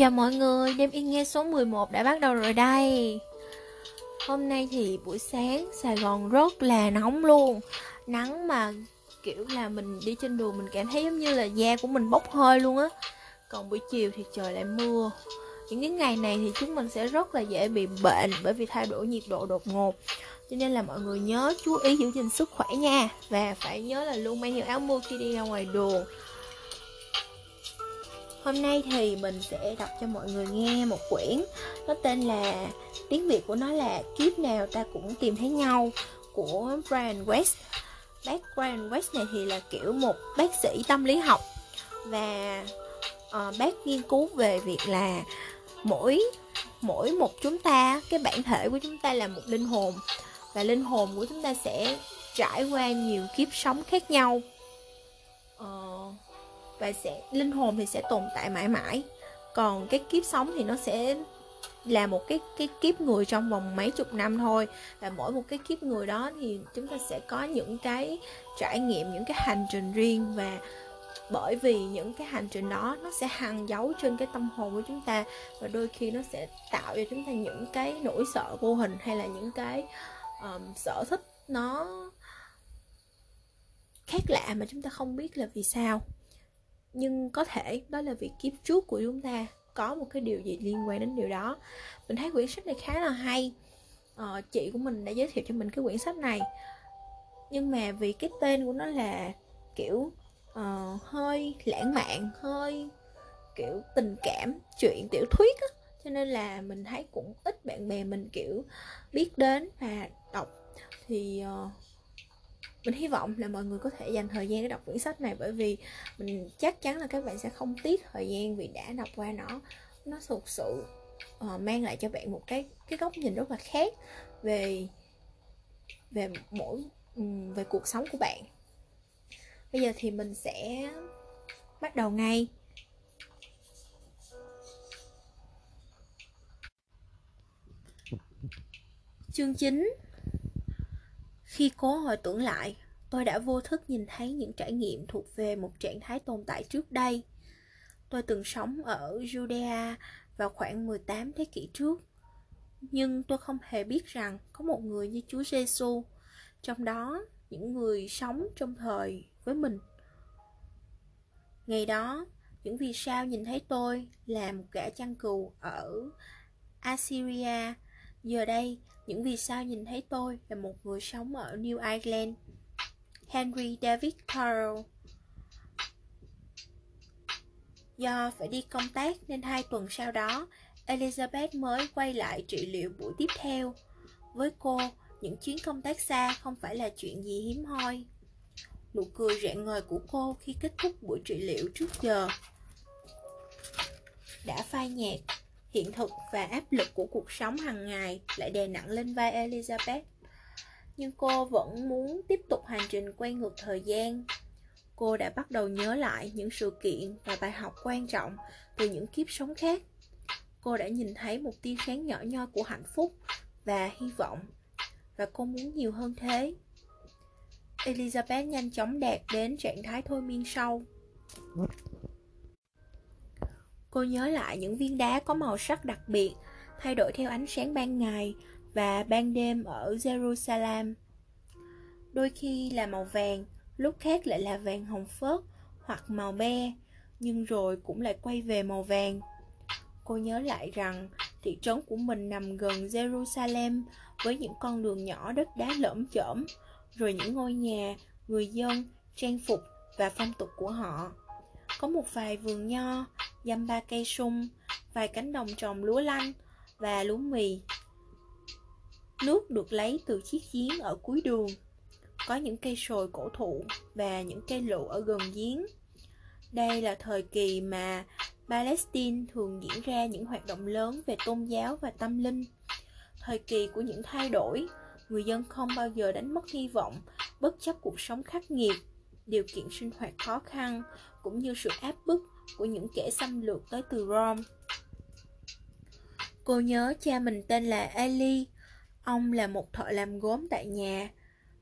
Chào mọi người, đêm yên nghe số 11 đã bắt đầu rồi đây. Hôm nay thì buổi sáng Sài Gòn rất là nóng luôn. Nắng mà kiểu là mình đi trên đường mình cảm thấy giống như là da của mình bốc hơi luôn á. Còn buổi chiều thì trời lại mưa. Những cái ngày này thì chúng mình sẽ rất là dễ bị bệnh Bởi vì thay đổi nhiệt độ đột ngột. Cho nên là mọi người nhớ chú ý giữ gìn sức khỏe nha. Và phải nhớ là luôn mang nhiều áo mưa khi đi ra ngoài đường. Hôm nay thì mình sẽ đọc cho mọi người nghe một quyển Nó tên là Tiếng Việt của nó là Kiếp nào ta cũng tìm thấy nhau Của Brian West. Bác Brian West này thì là kiểu một bác sĩ tâm lý học Và uh, bác nghiên cứu về việc là Mỗi mỗi một chúng ta Cái bản thể của chúng ta là một linh hồn Và linh hồn của chúng ta sẽ trải qua nhiều kiếp sống khác nhau và sẽ linh hồn thì sẽ tồn tại mãi mãi. Còn cái kiếp sống thì nó sẽ là một cái cái kiếp người trong vòng mấy chục năm thôi. Và mỗi một cái kiếp người đó thì chúng ta sẽ có những cái trải nghiệm những cái hành trình riêng. Và bởi vì những cái hành trình đó nó sẽ hằn dấu trên cái tâm hồn của chúng ta và đôi khi nó sẽ tạo cho chúng ta những cái nỗi sợ vô hình hay là những cái um, sở thích nó khác lạ mà chúng ta không biết là vì sao nhưng có thể đó là việc kiếp trước của chúng ta. Có một cái điều gì liên quan đến điều đó. Mình thấy quyển sách này khá là hay. Ờ, chị của mình đã giới thiệu cho mình cái quyển sách này. Nhưng mà vì cái tên của nó là kiểu uh, hơi lãng mạn hơi kiểu tình cảm chuyện tiểu thuyết á. Cho nên là mình thấy cũng ít bạn bè mình kiểu biết đến và đọc. Thì uh, mình hy vọng là mọi người có thể dành thời gian để đọc quyển sách này bởi vì mình chắc chắn là các bạn sẽ không tiếc thời gian vì đã đọc qua nó. Nó thực sự uh, mang lại cho bạn một cái cái góc nhìn rất là khác về về mỗi um, về cuộc sống của bạn. Bây giờ thì mình sẽ bắt đầu ngay. Chương 9 khi cố hồi tưởng lại, tôi đã vô thức nhìn thấy những trải nghiệm thuộc về một trạng thái tồn tại trước đây. Tôi từng sống ở Judea vào khoảng 18 thế kỷ trước. Nhưng tôi không hề biết rằng có một người như Chúa Giêsu, trong đó những người sống trong thời với mình. Ngày đó, những vì sao nhìn thấy tôi là một gã chăn cừu ở Assyria. Giờ đây, những vì sao nhìn thấy tôi là một người sống ở New Ireland. Henry David Thoreau Do phải đi công tác nên hai tuần sau đó, Elizabeth mới quay lại trị liệu buổi tiếp theo. Với cô, những chuyến công tác xa không phải là chuyện gì hiếm hoi. Nụ cười rạng ngời của cô khi kết thúc buổi trị liệu trước giờ đã phai nhạt hiện thực và áp lực của cuộc sống hàng ngày lại đè nặng lên vai Elizabeth. Nhưng cô vẫn muốn tiếp tục hành trình quay ngược thời gian. Cô đã bắt đầu nhớ lại những sự kiện và bài học quan trọng từ những kiếp sống khác. Cô đã nhìn thấy một tia sáng nhỏ nhoi của hạnh phúc và hy vọng. Và cô muốn nhiều hơn thế. Elizabeth nhanh chóng đạt đến trạng thái thôi miên sâu. Cô nhớ lại những viên đá có màu sắc đặc biệt, thay đổi theo ánh sáng ban ngày và ban đêm ở Jerusalem. Đôi khi là màu vàng, lúc khác lại là vàng hồng phớt hoặc màu be, nhưng rồi cũng lại quay về màu vàng. Cô nhớ lại rằng thị trấn của mình nằm gần Jerusalem với những con đường nhỏ đất đá lởm chởm, rồi những ngôi nhà, người dân, trang phục và phong tục của họ. Có một vài vườn nho, dăm ba cây sung, vài cánh đồng trồng lúa lanh và lúa mì. Nước được lấy từ chiếc giếng ở cuối đường. Có những cây sồi cổ thụ và những cây lựu ở gần giếng. Đây là thời kỳ mà Palestine thường diễn ra những hoạt động lớn về tôn giáo và tâm linh. Thời kỳ của những thay đổi, người dân không bao giờ đánh mất hy vọng, bất chấp cuộc sống khắc nghiệt, điều kiện sinh hoạt khó khăn, cũng như sự áp bức của những kẻ xâm lược tới từ Rome. Cô nhớ cha mình tên là Ali, ông là một thợ làm gốm tại nhà.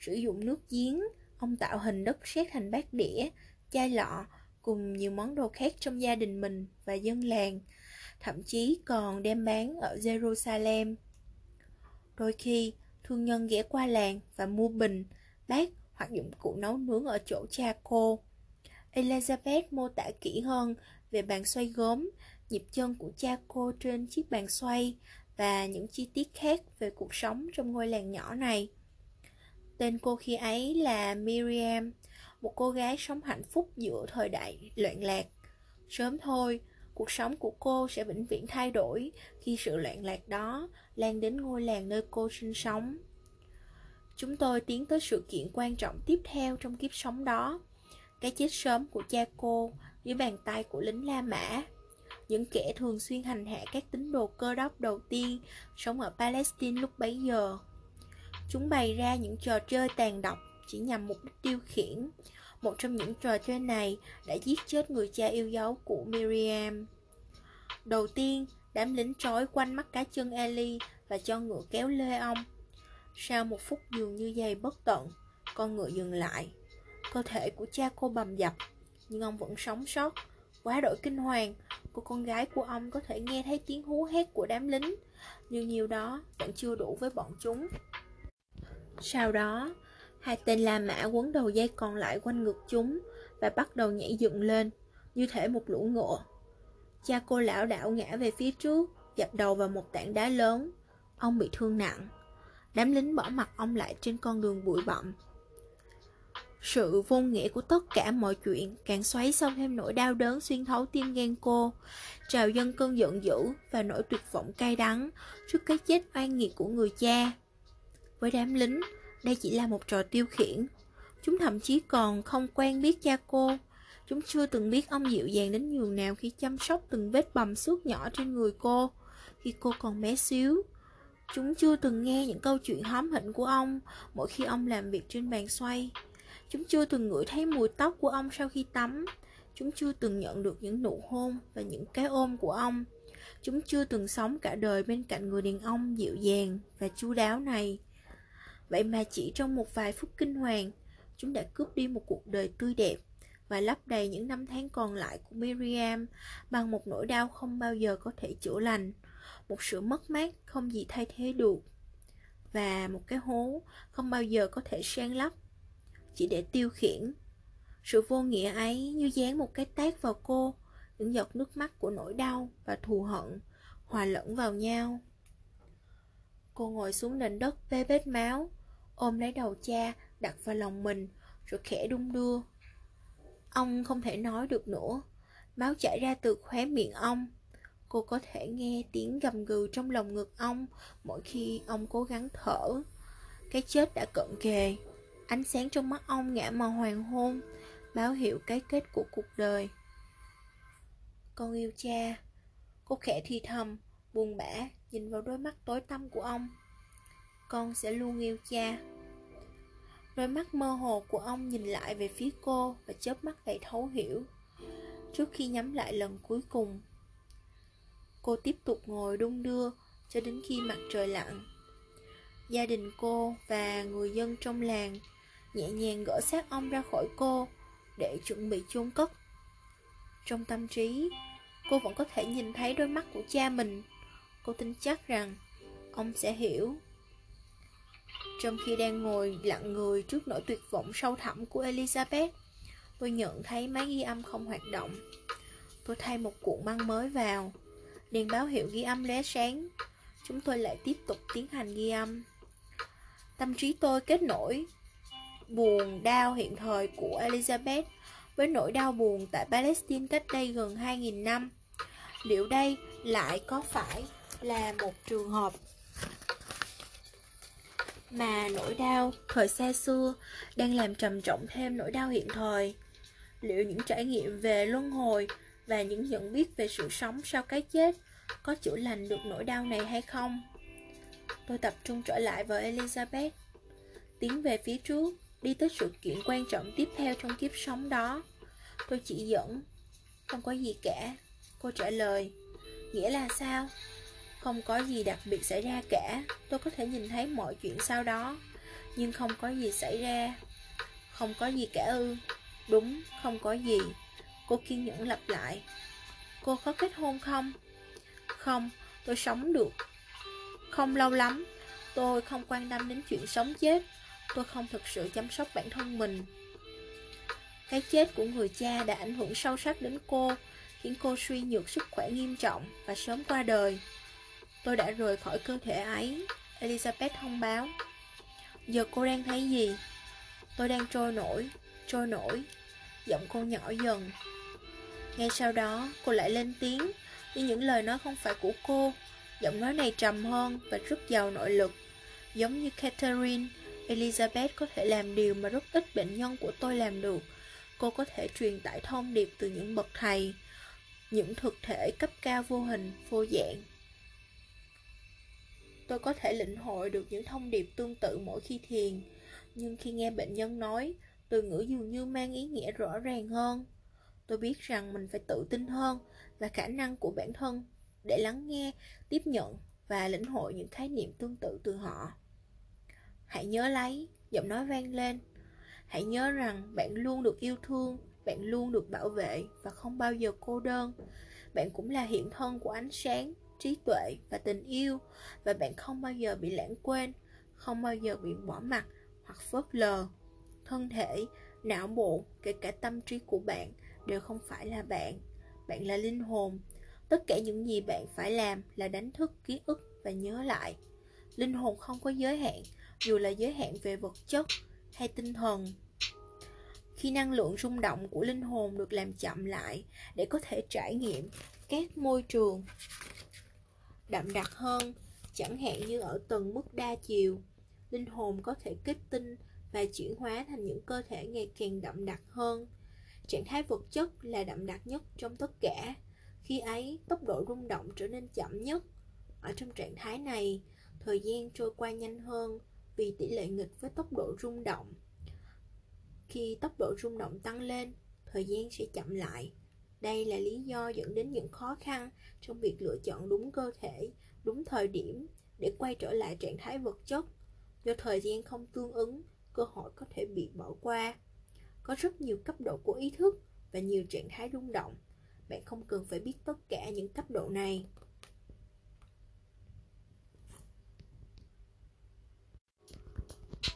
Sử dụng nước giếng, ông tạo hình đất sét thành bát đĩa, chai lọ cùng nhiều món đồ khác trong gia đình mình và dân làng. thậm chí còn đem bán ở Jerusalem. Đôi khi, thương nhân ghé qua làng và mua bình, bát hoặc dụng cụ nấu nướng ở chỗ cha cô. Elizabeth mô tả kỹ hơn về bàn xoay gốm, nhịp chân của cha cô trên chiếc bàn xoay và những chi tiết khác về cuộc sống trong ngôi làng nhỏ này. Tên cô khi ấy là Miriam, một cô gái sống hạnh phúc giữa thời đại loạn lạc. Sớm thôi, cuộc sống của cô sẽ vĩnh viễn thay đổi khi sự loạn lạc đó lan đến ngôi làng nơi cô sinh sống. Chúng tôi tiến tới sự kiện quan trọng tiếp theo trong kiếp sống đó, cái chết sớm của cha cô dưới bàn tay của lính La Mã. Những kẻ thường xuyên hành hạ các tín đồ cơ đốc đầu tiên sống ở Palestine lúc bấy giờ. Chúng bày ra những trò chơi tàn độc chỉ nhằm mục đích tiêu khiển. Một trong những trò chơi này đã giết chết người cha yêu dấu của Miriam. Đầu tiên, đám lính trói quanh mắt cá chân Ali và cho ngựa kéo lê ông. Sau một phút dường như dày bất tận, con ngựa dừng lại. Cơ thể của cha cô bầm dập, nhưng ông vẫn sống sót. Quá đổi kinh hoàng, cô con gái của ông có thể nghe thấy tiếng hú hét của đám lính, nhưng nhiều đó vẫn chưa đủ với bọn chúng. Sau đó, hai tên La Mã quấn đầu dây còn lại quanh ngực chúng và bắt đầu nhảy dựng lên, như thể một lũ ngựa. Cha cô lão đảo ngã về phía trước, dập đầu vào một tảng đá lớn. Ông bị thương nặng. Đám lính bỏ mặt ông lại trên con đường bụi bặm. Sự vô nghĩa của tất cả mọi chuyện càng xoáy sâu thêm nỗi đau đớn xuyên thấu tim gan cô, trào dân cơn giận dữ và nỗi tuyệt vọng cay đắng trước cái chết oan nghiệt của người cha. Với đám lính, đây chỉ là một trò tiêu khiển. Chúng thậm chí còn không quen biết cha cô. Chúng chưa từng biết ông dịu dàng đến nhường nào khi chăm sóc từng vết bầm xước nhỏ trên người cô, khi cô còn bé xíu. Chúng chưa từng nghe những câu chuyện hóm hỉnh của ông mỗi khi ông làm việc trên bàn xoay. Chúng chưa từng ngửi thấy mùi tóc của ông sau khi tắm. Chúng chưa từng nhận được những nụ hôn và những cái ôm của ông. Chúng chưa từng sống cả đời bên cạnh người đàn ông dịu dàng và chu đáo này. Vậy mà chỉ trong một vài phút kinh hoàng, chúng đã cướp đi một cuộc đời tươi đẹp và lấp đầy những năm tháng còn lại của Miriam bằng một nỗi đau không bao giờ có thể chữa lành, một sự mất mát không gì thay thế được, và một cái hố không bao giờ có thể san lấp, chỉ để tiêu khiển. Sự vô nghĩa ấy như dán một cái tát vào cô, những giọt nước mắt của nỗi đau và thù hận hòa lẫn vào nhau. Cô ngồi xuống nền đất bê bết máu, ôm lấy đầu cha đặt vào lòng mình rồi khẽ đung đưa. Ông không thể nói được nữa, máu chảy ra từ khóe miệng ông. Cô có thể nghe tiếng gầm gừ trong lòng ngực ông mỗi khi ông cố gắng thở. Cái chết đã cận kề, ánh sáng trong mắt ông ngã màu hoàng hôn, báo hiệu cái kết của cuộc đời. Con yêu cha, cô khẽ thì thầm, buồn bã nhìn vào đôi mắt tối tăm của ông. Con sẽ luôn yêu cha. Đôi mắt mơ hồ của ông nhìn lại về phía cô và chớp mắt đầy thấu hiểu. Trước khi nhắm lại lần cuối cùng, cô tiếp tục ngồi đung đưa cho đến khi mặt trời lặn. Gia đình cô và người dân trong làng nhẹ nhàng gỡ xác ông ra khỏi cô để chuẩn bị chôn cất. Trong tâm trí, cô vẫn có thể nhìn thấy đôi mắt của cha mình. Cô tin chắc rằng ông sẽ hiểu trong khi đang ngồi lặng người trước nỗi tuyệt vọng sâu thẳm của Elizabeth, tôi nhận thấy máy ghi âm không hoạt động. Tôi thay một cuộn băng mới vào. Đèn báo hiệu ghi âm lóe sáng. Chúng tôi lại tiếp tục tiến hành ghi âm. Tâm trí tôi kết nối buồn đau hiện thời của Elizabeth với nỗi đau buồn tại Palestine cách đây gần 2.000 năm. Liệu đây lại có phải là một trường hợp mà nỗi đau thời xa xưa đang làm trầm trọng thêm nỗi đau hiện thời. Liệu những trải nghiệm về luân hồi và những nhận biết về sự sống sau cái chết có chữa lành được nỗi đau này hay không? Tôi tập trung trở lại với Elizabeth, tiến về phía trước, đi tới sự kiện quan trọng tiếp theo trong kiếp sống đó. Tôi chỉ dẫn, không có gì cả. Cô trả lời, nghĩa là sao? Không có gì đặc biệt xảy ra cả Tôi có thể nhìn thấy mọi chuyện sau đó Nhưng không có gì xảy ra Không có gì cả ư Đúng, không có gì Cô kiên nhẫn lặp lại Cô có kết hôn không? Không, tôi sống được Không lâu lắm Tôi không quan tâm đến chuyện sống chết Tôi không thực sự chăm sóc bản thân mình. Cái chết của người cha đã ảnh hưởng sâu sắc đến cô Khiến cô suy nhược sức khỏe nghiêm trọng Và sớm qua đời. Tôi đã rời khỏi cơ thể ấy Elizabeth thông báo. Giờ cô đang thấy gì? Tôi đang trôi nổi, trôi nổi Giọng cô nhỏ dần. Ngay sau đó cô lại lên tiếng Nhưng những lời nói không phải của cô. Giọng nói này trầm hơn và rất giàu nội lực Giống như Catherine. Elizabeth có thể làm điều mà rất ít bệnh nhân của tôi làm được. Cô có thể truyền tải thông điệp từ những bậc thầy Những thực thể cấp cao vô hình, vô dạng. Tôi có thể lĩnh hội được những thông điệp tương tự mỗi khi thiền Nhưng khi nghe bệnh nhân nói Từ ngữ dường như mang ý nghĩa rõ ràng hơn. Tôi biết rằng mình phải tự tin hơn Và khả năng của bản thân Để lắng nghe, tiếp nhận Và lĩnh hội những khái niệm tương tự từ họ. Hãy nhớ lấy, giọng nói vang lên. Hãy nhớ rằng bạn luôn được yêu thương Bạn luôn được bảo vệ Và không bao giờ cô đơn. Bạn cũng là hiện thân của ánh sáng trí tuệ và tình yêu và bạn không bao giờ bị lãng quên không bao giờ bị bỏ mặt hoặc phớt lờ. Thân thể não bộ kể cả tâm trí của bạn đều không phải là bạn. Bạn là linh hồn. Tất cả những gì bạn phải làm là đánh thức ký ức và nhớ lại. Linh hồn không có giới hạn dù là giới hạn về vật chất hay tinh thần khi năng lượng rung động của linh hồn được làm chậm lại để có thể trải nghiệm các môi trường đậm đặc hơn, chẳng hạn như ở tầng mức đa chiều. Linh hồn có thể kết tinh và chuyển hóa thành những cơ thể ngày càng đậm đặc hơn. Trạng thái vật chất là đậm đặc nhất trong tất cả. Khi ấy, tốc độ rung động trở nên chậm nhất. Ở trong trạng thái này, thời gian trôi qua nhanh hơn vì tỷ lệ nghịch với tốc độ rung động. Khi tốc độ rung động tăng lên, thời gian sẽ chậm lại. Đây là lý do dẫn đến những khó khăn trong việc lựa chọn đúng cơ thể, đúng thời điểm để quay trở lại trạng thái vật chất. Do thời gian không tương ứng, cơ hội có thể bị bỏ qua. Có rất nhiều cấp độ của ý thức và nhiều trạng thái rung động. Bạn không cần phải biết tất cả những cấp độ này.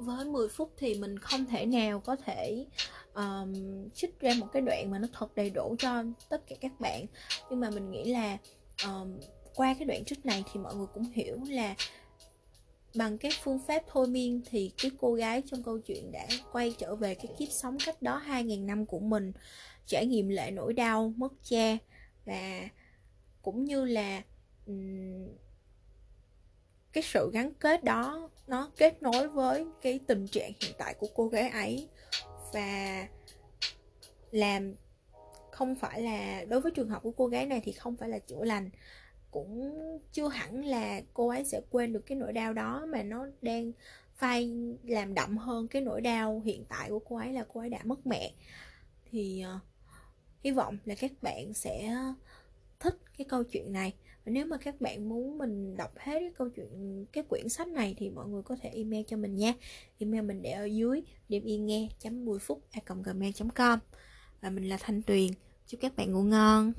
Với 10 phút thì mình không thể nào có thể um, trích ra một cái đoạn mà nó thật đầy đủ cho tất cả các bạn. Nhưng mà mình nghĩ là um, qua cái đoạn trích này thì mọi người cũng hiểu là bằng các phương pháp thôi miên thì cái cô gái trong câu chuyện đã quay trở về cái kiếp sống cách đó 2.000 năm của mình trải nghiệm lại nỗi đau mất cha và cũng như là um, cái sự gắn kết đó nó kết nối với cái tình trạng hiện tại của cô gái ấy và làm không phải là đối với trường hợp của cô gái này thì không phải là chữa lành cũng chưa hẳn là cô ấy sẽ quên được cái nỗi đau đó mà nó đang phai làm đậm hơn cái nỗi đau hiện tại của cô ấy là cô ấy đã mất mẹ. Thì uh, hy vọng là các bạn sẽ thích cái câu chuyện này và nếu mà các bạn muốn mình đọc hết cái câu chuyện, cái quyển sách này thì mọi người có thể email cho mình nha. Email mình để ở dưới đêm yên nghe chấm phút a gmail com. Và mình là thanh tuyền. Chúc các bạn ngủ ngon.